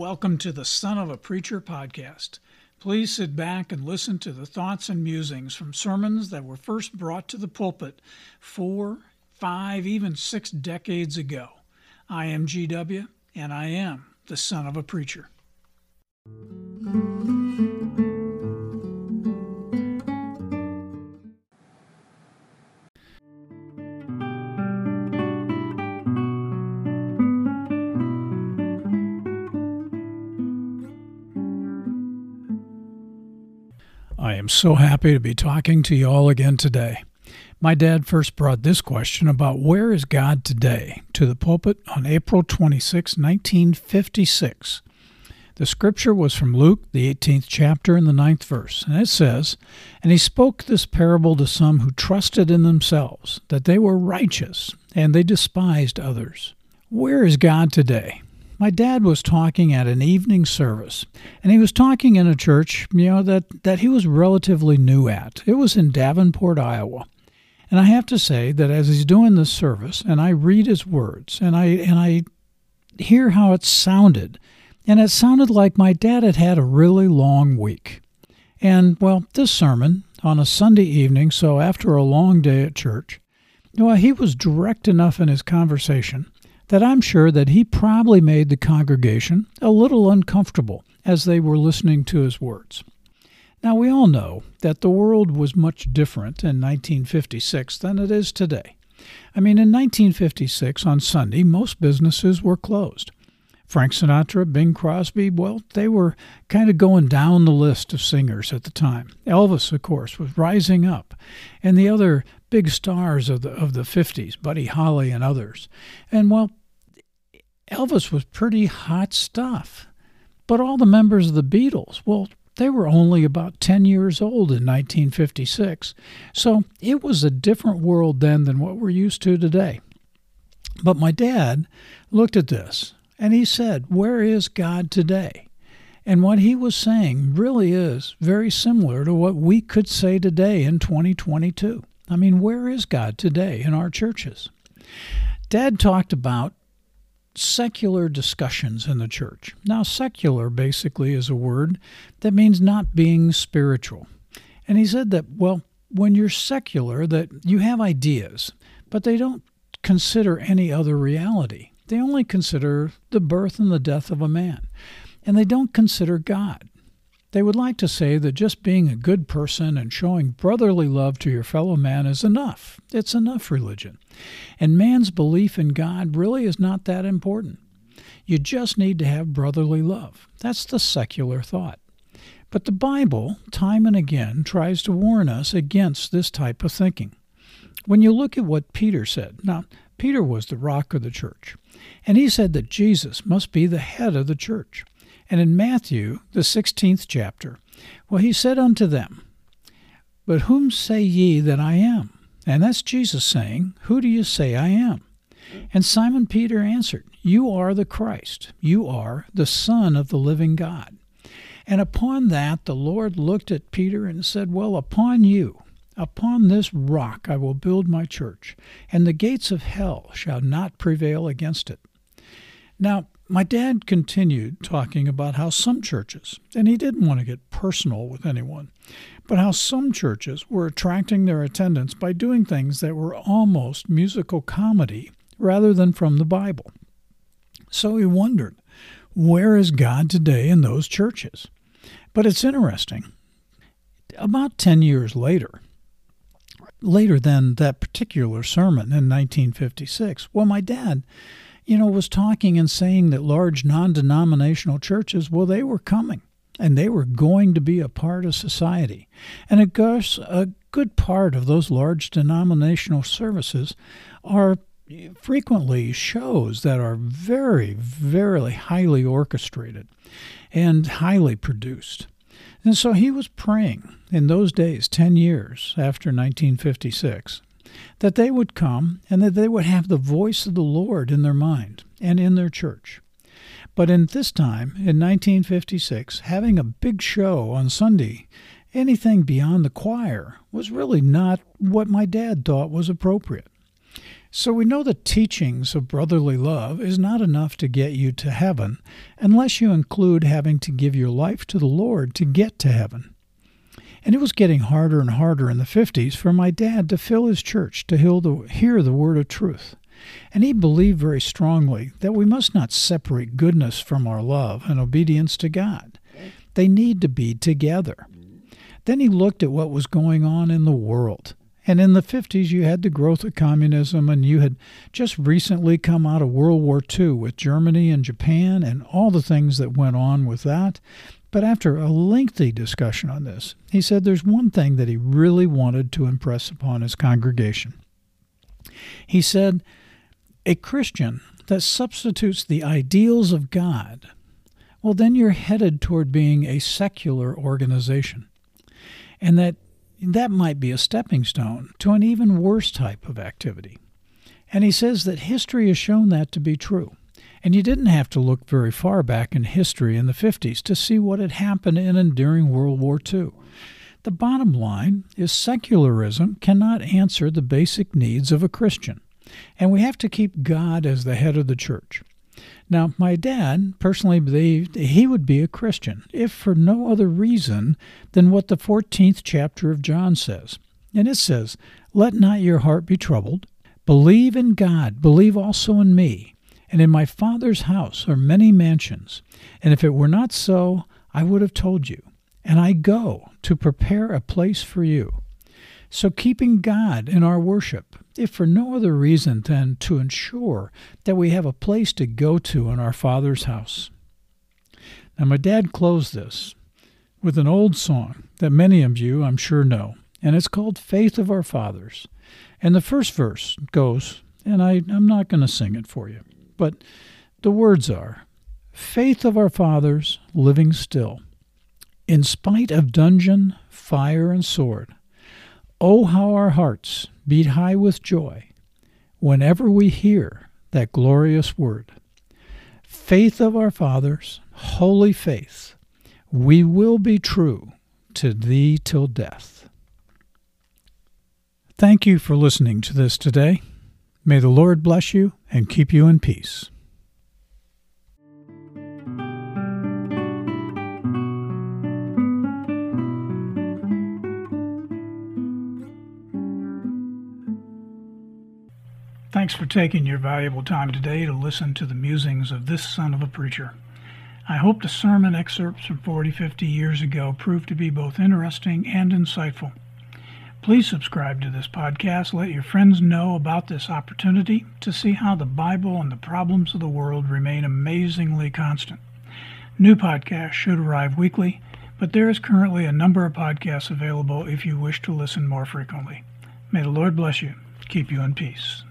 Welcome to the Son of a Preacher podcast. Please sit back and listen to the thoughts and musings from sermons that were first brought to the pulpit four, five, even six decades ago. I am GW, and I am the Son of a Preacher. I am so happy to be talking to you all again today. My dad first brought this question about where is God today to the pulpit on April 26, 1956. The scripture was from Luke, the 18th chapter, and the ninth verse, and it says, And he spoke this parable to some who trusted in themselves that they were righteous, and they despised others. Where is God today? My dad was talking at an evening service, and he was talking in a church, you know, that, that he was relatively new at. It was in Davenport, Iowa. And I have to say that as he's doing this service, and I read his words, and I and I hear how it sounded, and it sounded like my dad had had a really long week. And well, this sermon on a Sunday evening, so after a long day at church, well, he was direct enough in his conversation that I'm sure that he probably made the congregation a little uncomfortable as they were listening to his words. Now, we all know that the world was much different in 1956 than it is today. I mean, in 1956, on Sunday, most businesses were closed. Frank Sinatra, Bing Crosby, well, they were kind of going down the list of singers at the time. Elvis, of course, was rising up, and the other big stars of the of the 50s, Buddy Holly and others. And well, Elvis was pretty hot stuff. But all the members of the Beatles, well, they were only about 10 years old in 1956. So it was a different world then than what we're used to today. But my dad looked at this and he said, Where is God today? And what he was saying really is very similar to what we could say today in 2022. I mean, where is God today in our churches? Dad talked about secular discussions in the church. Now, secular basically is a word that means not being spiritual. And he said that, well, when you're secular, that you have ideas, but they don't consider any other reality. They only consider the birth and the death of a man, and they don't consider God. They would like to say that just being a good person and showing brotherly love to your fellow man is enough. It's enough religion. And man's belief in God really is not that important. You just need to have brotherly love. That's the secular thought. But the Bible, time and again, tries to warn us against this type of thinking. When you look at what Peter said, now, Peter was the rock of the church, and he said that Jesus must be the head of the church. And in Matthew, the 16th chapter, well, he said unto them, But whom say ye that I am? And that's Jesus saying, Who do you say I am? And Simon Peter answered, You are the Christ. You are the Son of the living God. And upon that the Lord looked at Peter and said, Well, upon you, upon this rock I will build my church, and the gates of hell shall not prevail against it. Now, my dad continued talking about how some churches, and he didn't want to get personal with anyone, but how some churches were attracting their attendance by doing things that were almost musical comedy rather than from the Bible. So he wondered, where is God today in those churches? But it's interesting. About 10 years later, later than that particular sermon in 1956, well, my dad you know, was talking and saying that large non denominational churches, well, they were coming and they were going to be a part of society. And of course, a good part of those large denominational services are frequently shows that are very, very highly orchestrated and highly produced. And so he was praying in those days, 10 years after 1956, that they would come and that they would have the voice of the Lord in their mind and in their church. But in this time, in 1956, having a big show on Sunday, anything beyond the choir, was really not what my dad thought was appropriate. So we know the teachings of brotherly love is not enough to get you to heaven unless you include having to give your life to the Lord to get to heaven. And it was getting harder and harder in the 50s for my dad to fill his church to hear the word of truth. And he believed very strongly that we must not separate goodness from our love and obedience to God. They need to be together. Then he looked at what was going on in the world. And in the 50s, you had the growth of communism, and you had just recently come out of World War II with Germany and Japan and all the things that went on with that. But after a lengthy discussion on this, he said there's one thing that he really wanted to impress upon his congregation. He said, A Christian that substitutes the ideals of God, well, then you're headed toward being a secular organization. And that that might be a stepping stone to an even worse type of activity. And he says that history has shown that to be true. And you didn't have to look very far back in history in the 50s to see what had happened in and during World War II. The bottom line is secularism cannot answer the basic needs of a Christian, and we have to keep God as the head of the church. Now, my dad personally believed he would be a Christian, if for no other reason than what the 14th chapter of John says. And it says, Let not your heart be troubled. Believe in God, believe also in me. And in my Father's house are many mansions. And if it were not so, I would have told you. And I go to prepare a place for you. So, keeping God in our worship, if for no other reason than to ensure that we have a place to go to in our Father's house. Now, my dad closed this with an old song that many of you, I'm sure, know, and it's called Faith of Our Fathers. And the first verse goes, and I, I'm not going to sing it for you, but the words are Faith of our fathers living still, in spite of dungeon, fire, and sword Oh, how our hearts beat high with joy whenever we hear that glorious word. Faith of our fathers, holy faith, we will be true to thee till death. Thank you for listening to this today. May the Lord bless you and keep you in peace. Thanks for taking your valuable time today to listen to the musings of this son of a preacher. I hope the sermon excerpts from 40, 50 years ago proved to be both interesting and insightful. Please subscribe to this podcast. Let your friends know about this opportunity to see how the Bible and the problems of the world remain amazingly constant. New podcasts should arrive weekly, but there is currently a number of podcasts available if you wish to listen more frequently. May the Lord bless you, keep you in peace.